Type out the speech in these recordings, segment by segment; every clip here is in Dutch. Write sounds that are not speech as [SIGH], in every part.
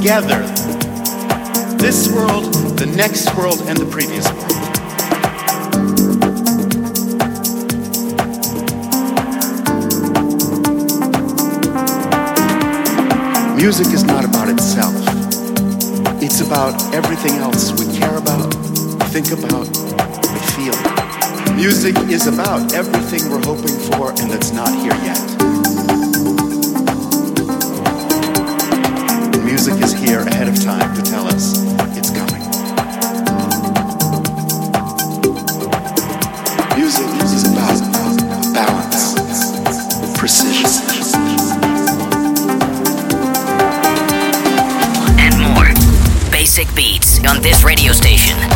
Together. This world, the next world, and the previous world. Music is not about itself. It's about everything else we care about, think about, we feel. Music is about everything we're hoping for and that's not here yet. Music is here ahead of time to tell us it's coming. Music is about balance, precision. And more. Basic beats on this radio station.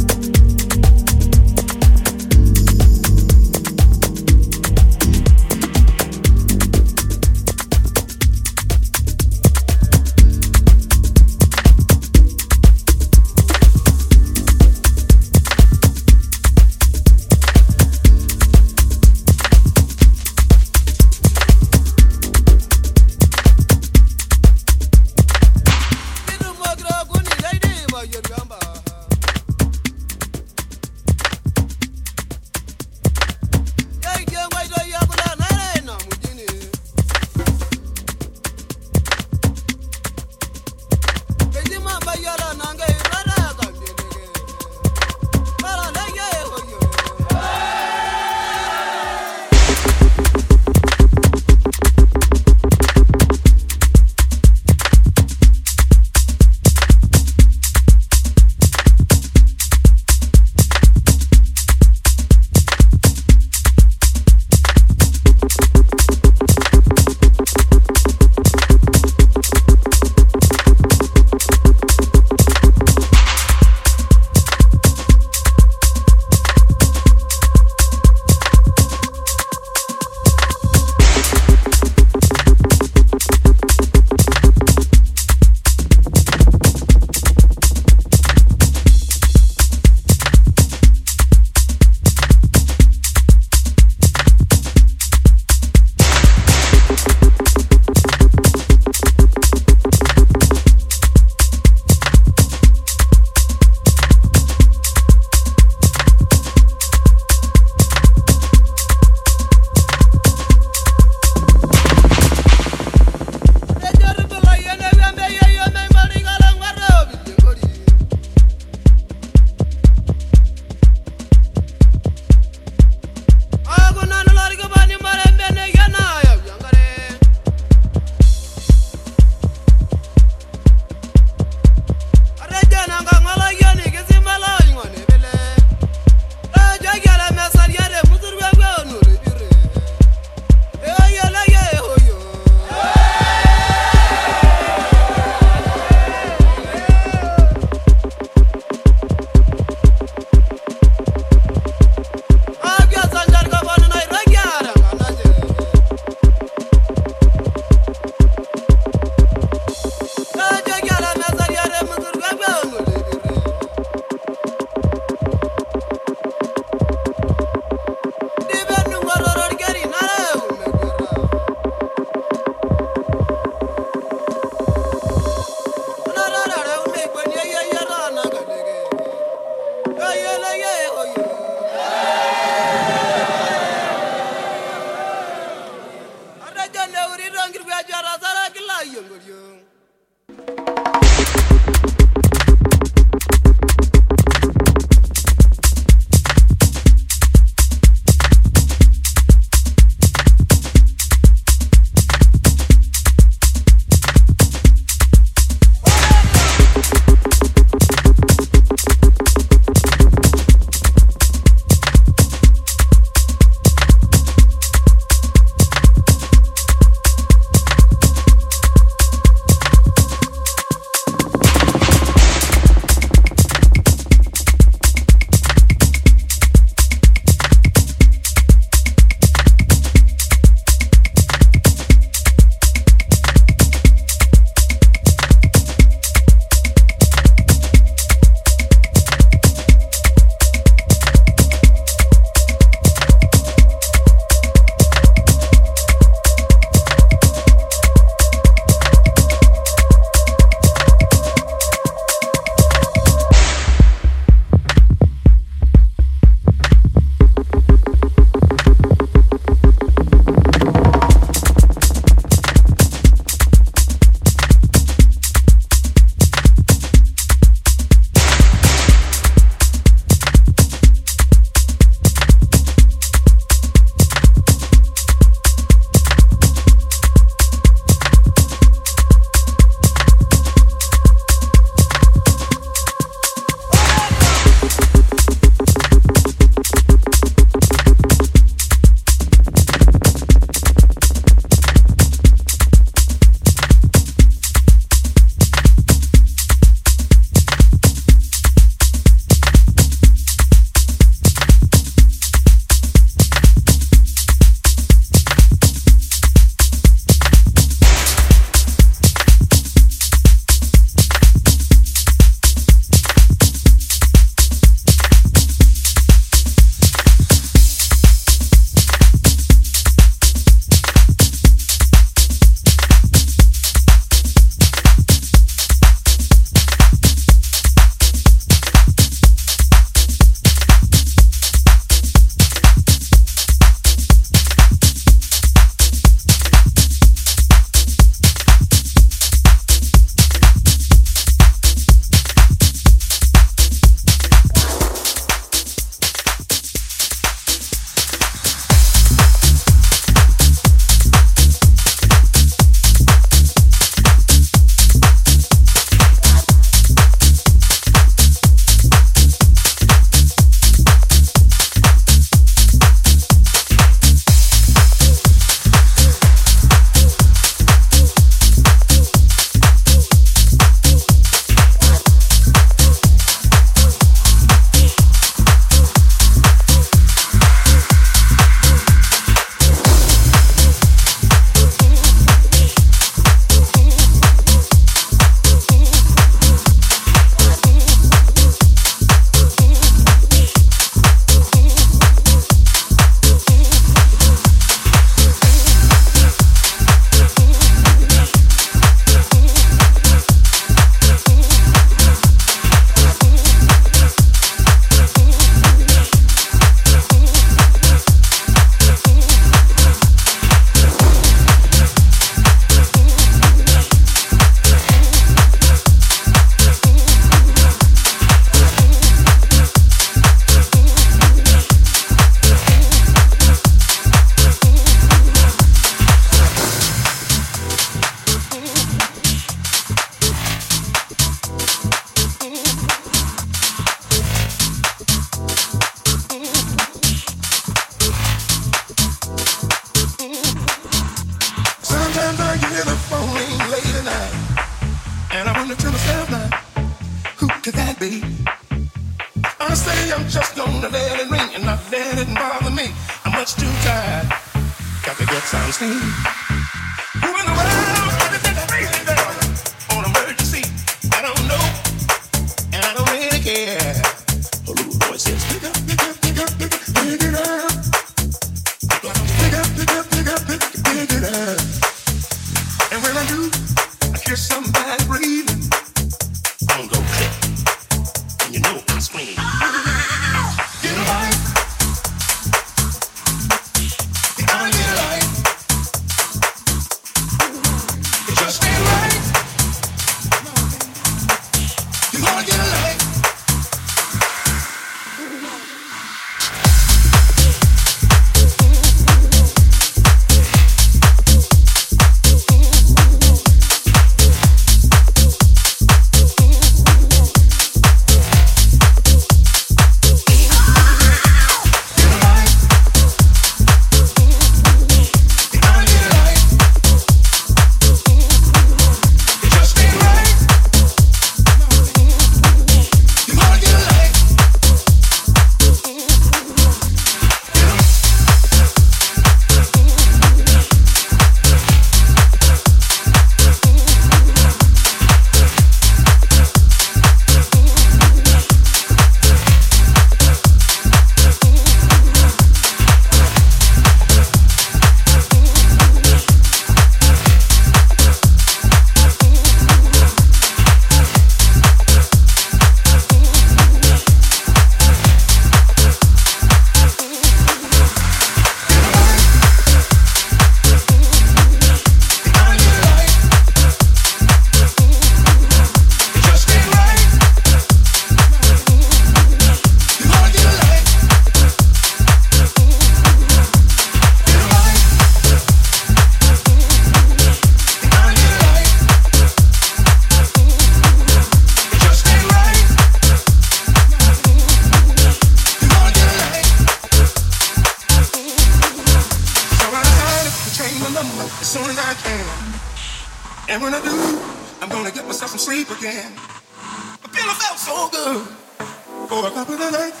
For a couple of nights.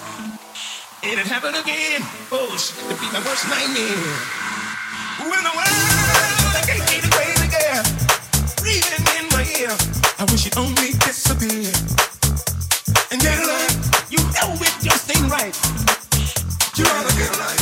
And it happened again. Oh, shit, to be my worst nightmare. Who in the world I can't keep the crazy girl breathing in my ear? I wish you'd only disappear. And get like you know it just ain't right. You wanna get like you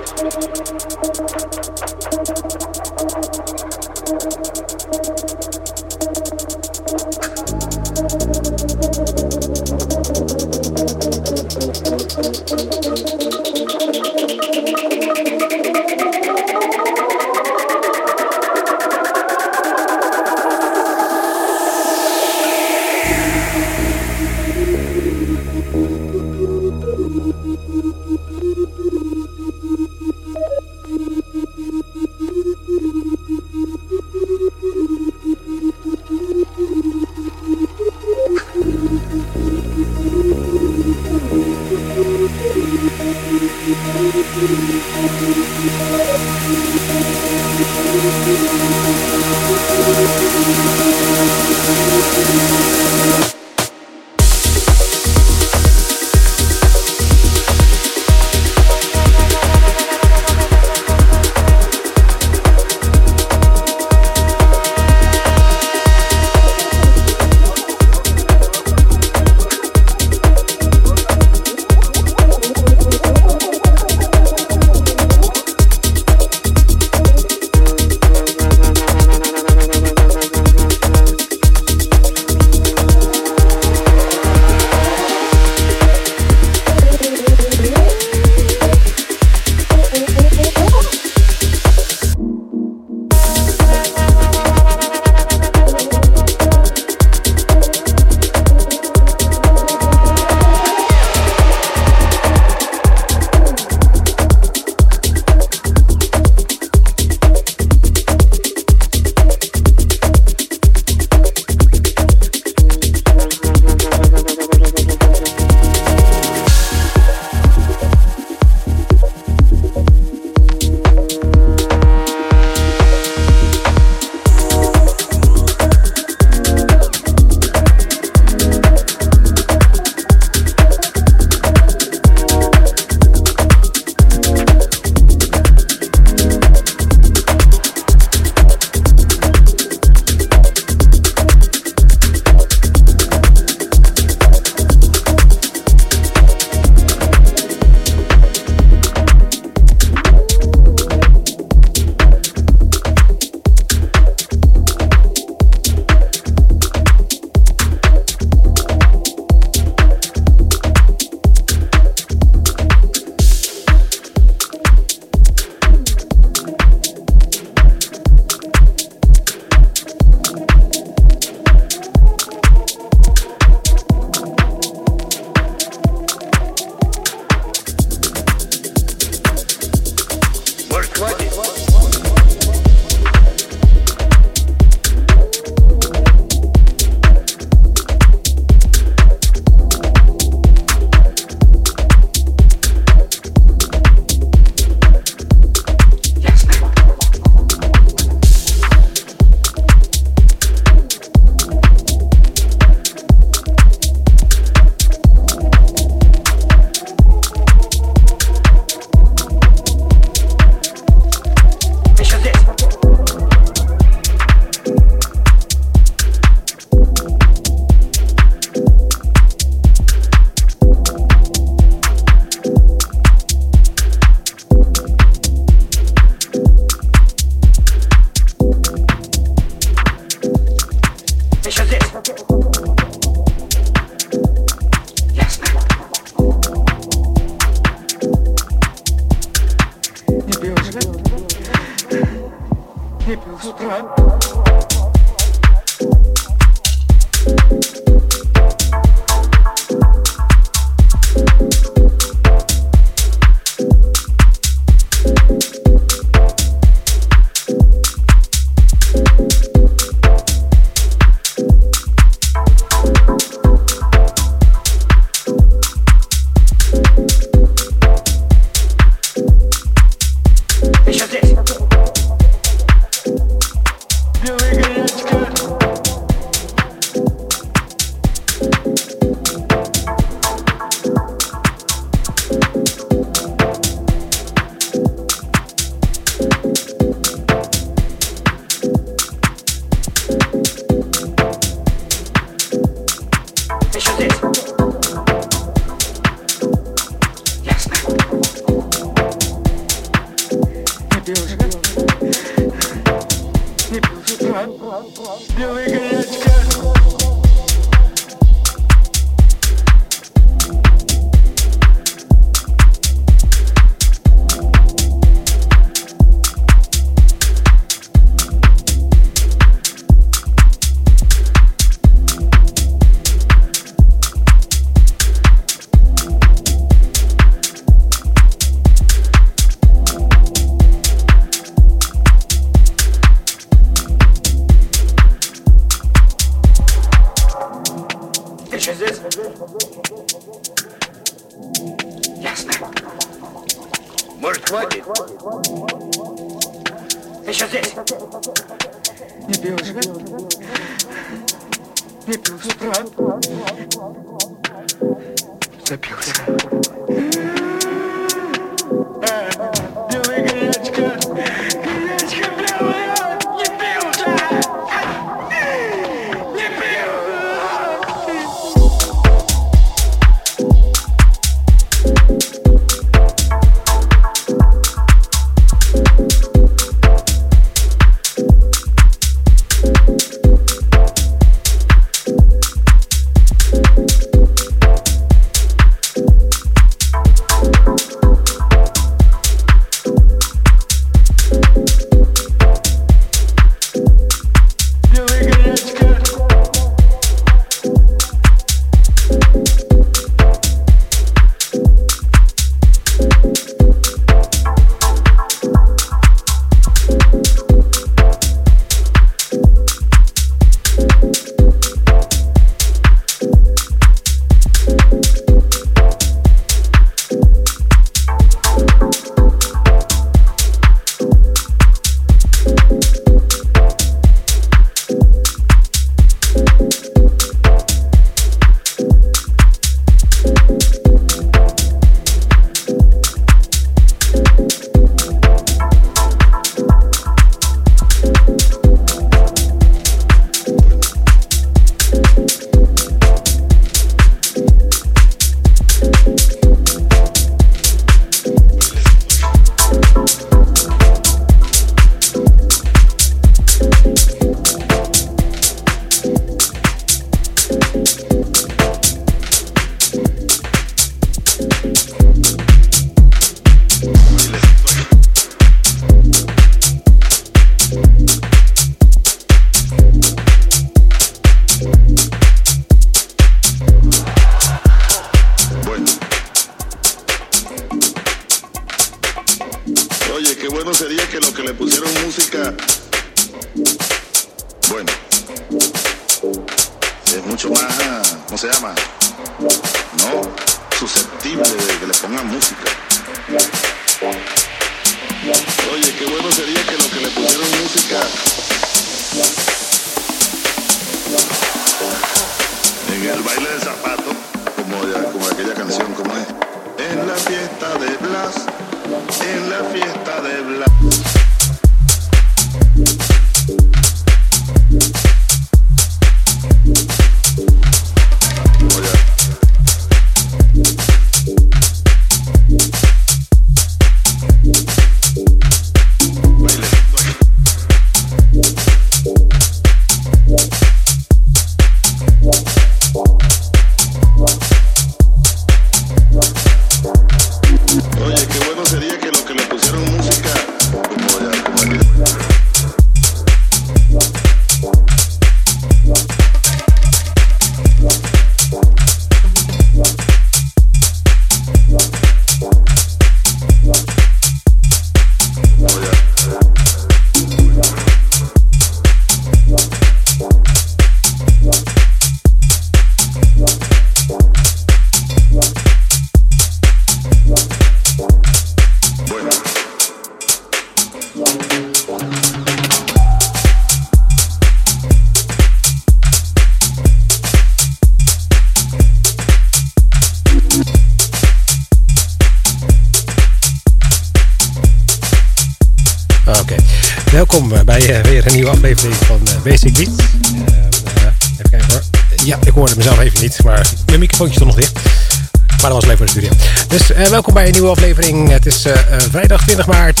Eh, welkom bij een nieuwe aflevering. Het is eh, eh, vrijdag 20 maart,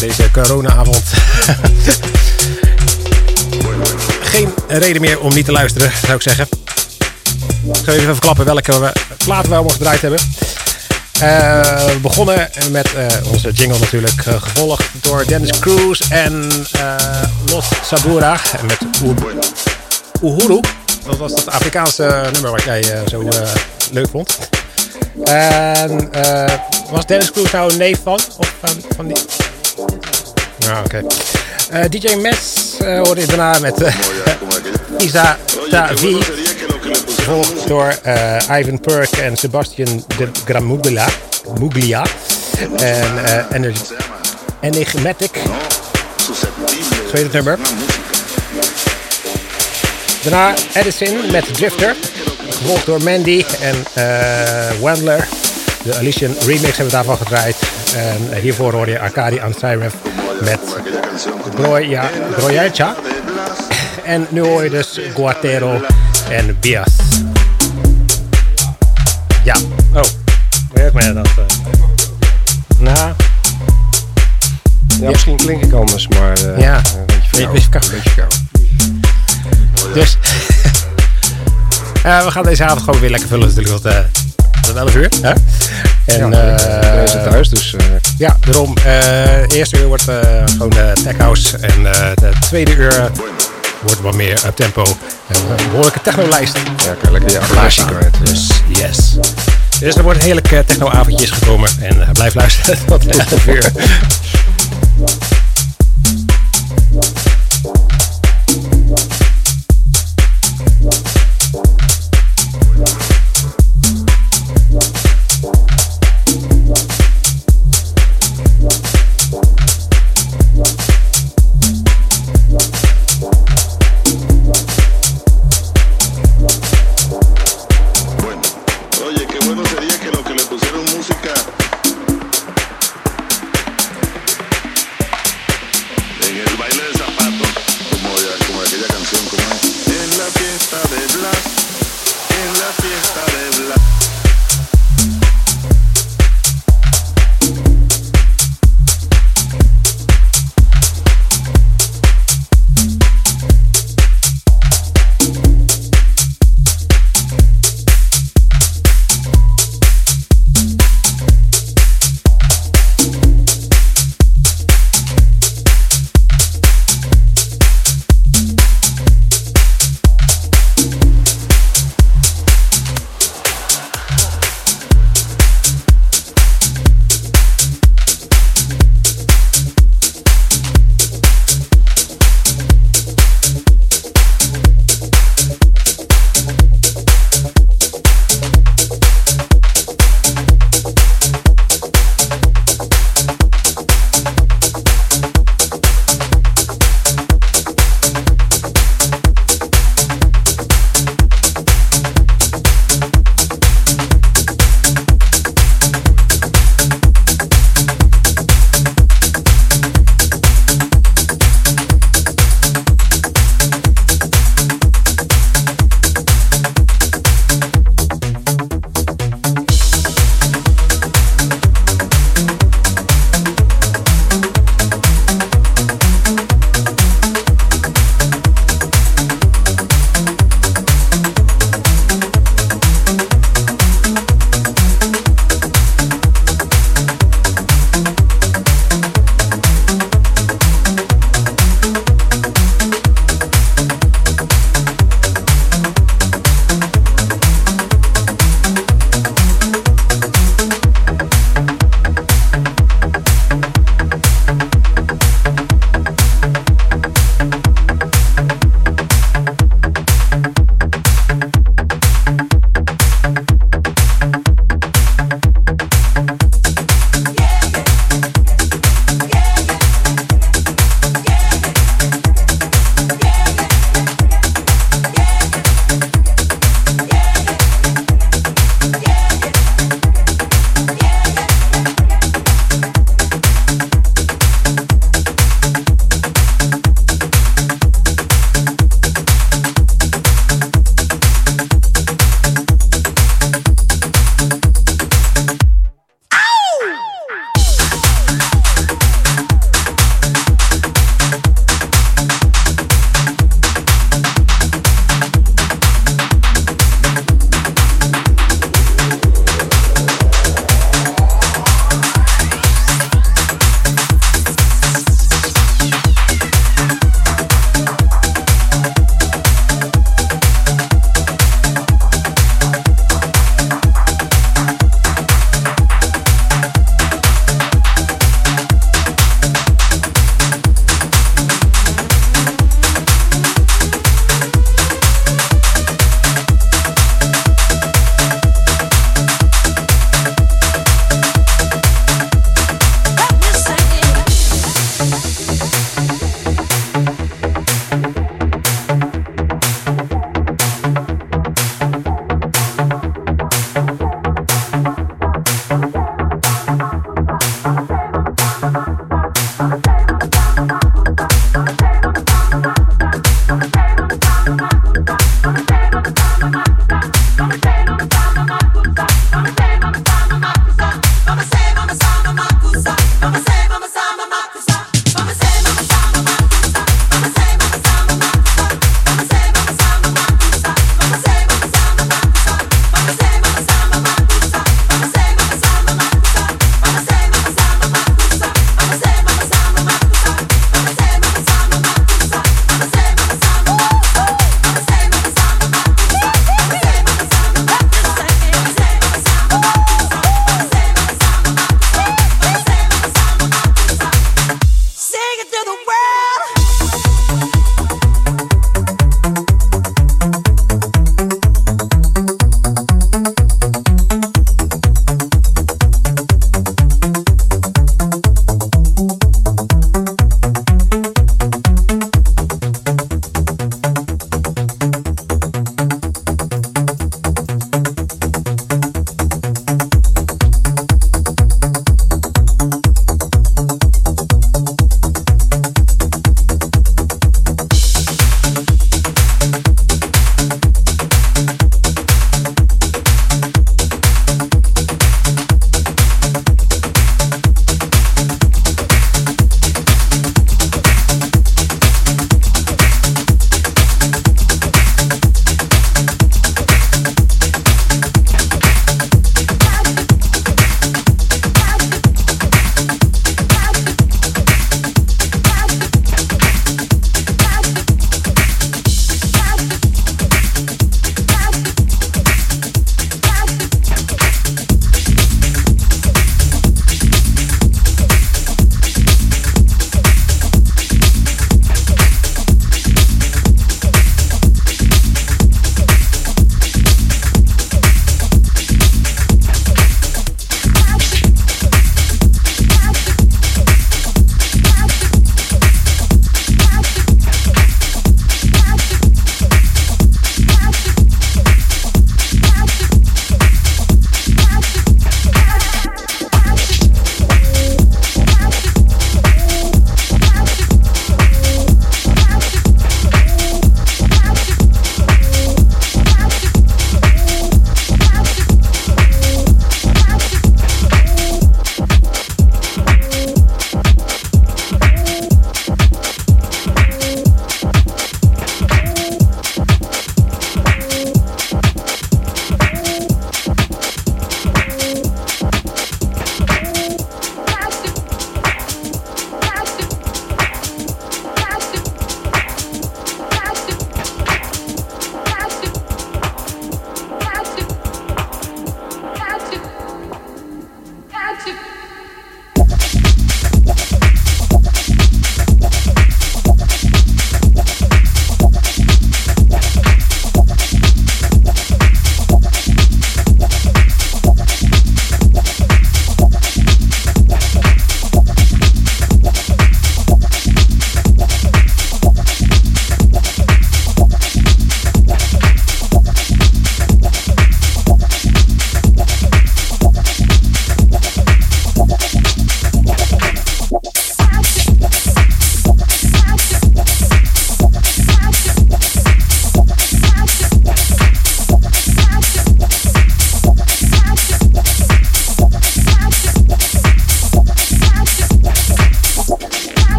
deze coronaavond. [LAUGHS] Geen reden meer om niet te luisteren, zou ik zeggen. Ik zal even verklappen welke platen we allemaal gedraaid hebben. We begonnen met onze jingle natuurlijk, gevolgd door Dennis Cruz en Los Sabura met Uhuru. Dat was dat Afrikaanse nummer wat jij zo leuk vond. En, eh, was Dennis Cruz nou een neef van? Of van, van die? Ja, oké. Eh, DJ Mess eh, hoorde ik daarna met [LAUGHS] Isa Tavi. Gevolgd door Ivan Perk en Sebastian de Gramuglia. Muglia. En uh, Ener Enigmatic. Tweede nummer. Daarna Edison met Drifter. Gevolgd door Mandy en eh Wendler. De Alician remix hebben we daarvan gedraaid. En hiervoor hoor je Arkadi Ansiref met Blas. En nu hoor je dus Guatero en Bias. Ja. Oh, werkt mij dat? eh? Nou, Ja, misschien klink ik anders, maar eh, Ja. een beetje. Een beetje verkouden. dus... Eh, we gaan deze avond gewoon weer lekker vullen natuurlijk tot, eh, tot 11 uur. Hè? En, ja, zit thuis, dus Ja, daarom. eh eerste uur wordt gewoon tech house. En de tweede uur wordt wat meer up tempo. En een behoorlijke technolijst. ja, kan lekker je Klaar applausje staan. kwijt. Dus yes. Dus er wordt een heerlijk techno-avondje is gekomen. En blijf luisteren [LAUGHS] tot 11 uur.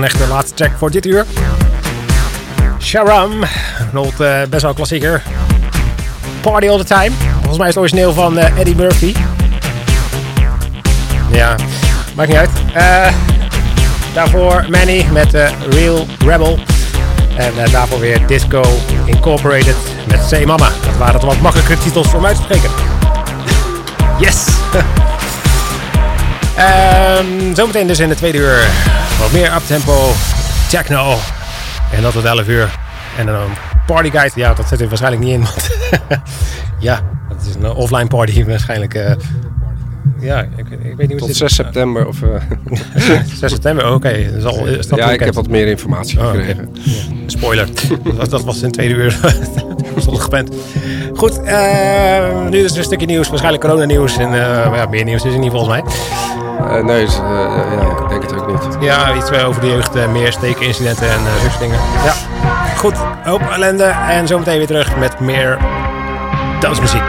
Dan echt de laatste track voor dit uur. Sharam, een old, eh, best wel klassieker. Party All The Time. Volgens mij is het origineel van eh, Eddie Murphy. Ja, maakt niet uit. Eh, daarvoor Manny met Real Rebel. En daarvoor weer Disco Incorporated met Say Mama. Dat waren toch wat makkelijke titels voor mij te spreken. Yes! [LAUGHS] Ehm, zometeen dus in de tweede uur wat meer uptempo, techno. En dat tot 11 uur. En dan een party guide. Ja, dat zit er waarschijnlijk niet in. Want [LAUGHS] ja, dat is een offline party waarschijnlijk. eh. ja, ik, ik weet niet hoe Tot het 6 zit. september. Of, eh, [LAUGHS] 6 september, oh, oké. Dat is al- is dat ja, ik heb wat meer informatie Oh, gekregen. Spoiler. [LAUGHS] dat, dat was in tweede uur. al gepland. Goed, eh, nu is er een stukje nieuws. Waarschijnlijk coronanieuws. En eh, ja, meer nieuws is er niet volgens mij. Eh, nee, is, eh, ja, ik denk het ook niet. Ja, iets eh, over de jeugd. eh, meer stekenincidenten en uh, zulke dingen. Ja, goed. Hoop ellende. En zometeen weer terug met meer dansmuziek.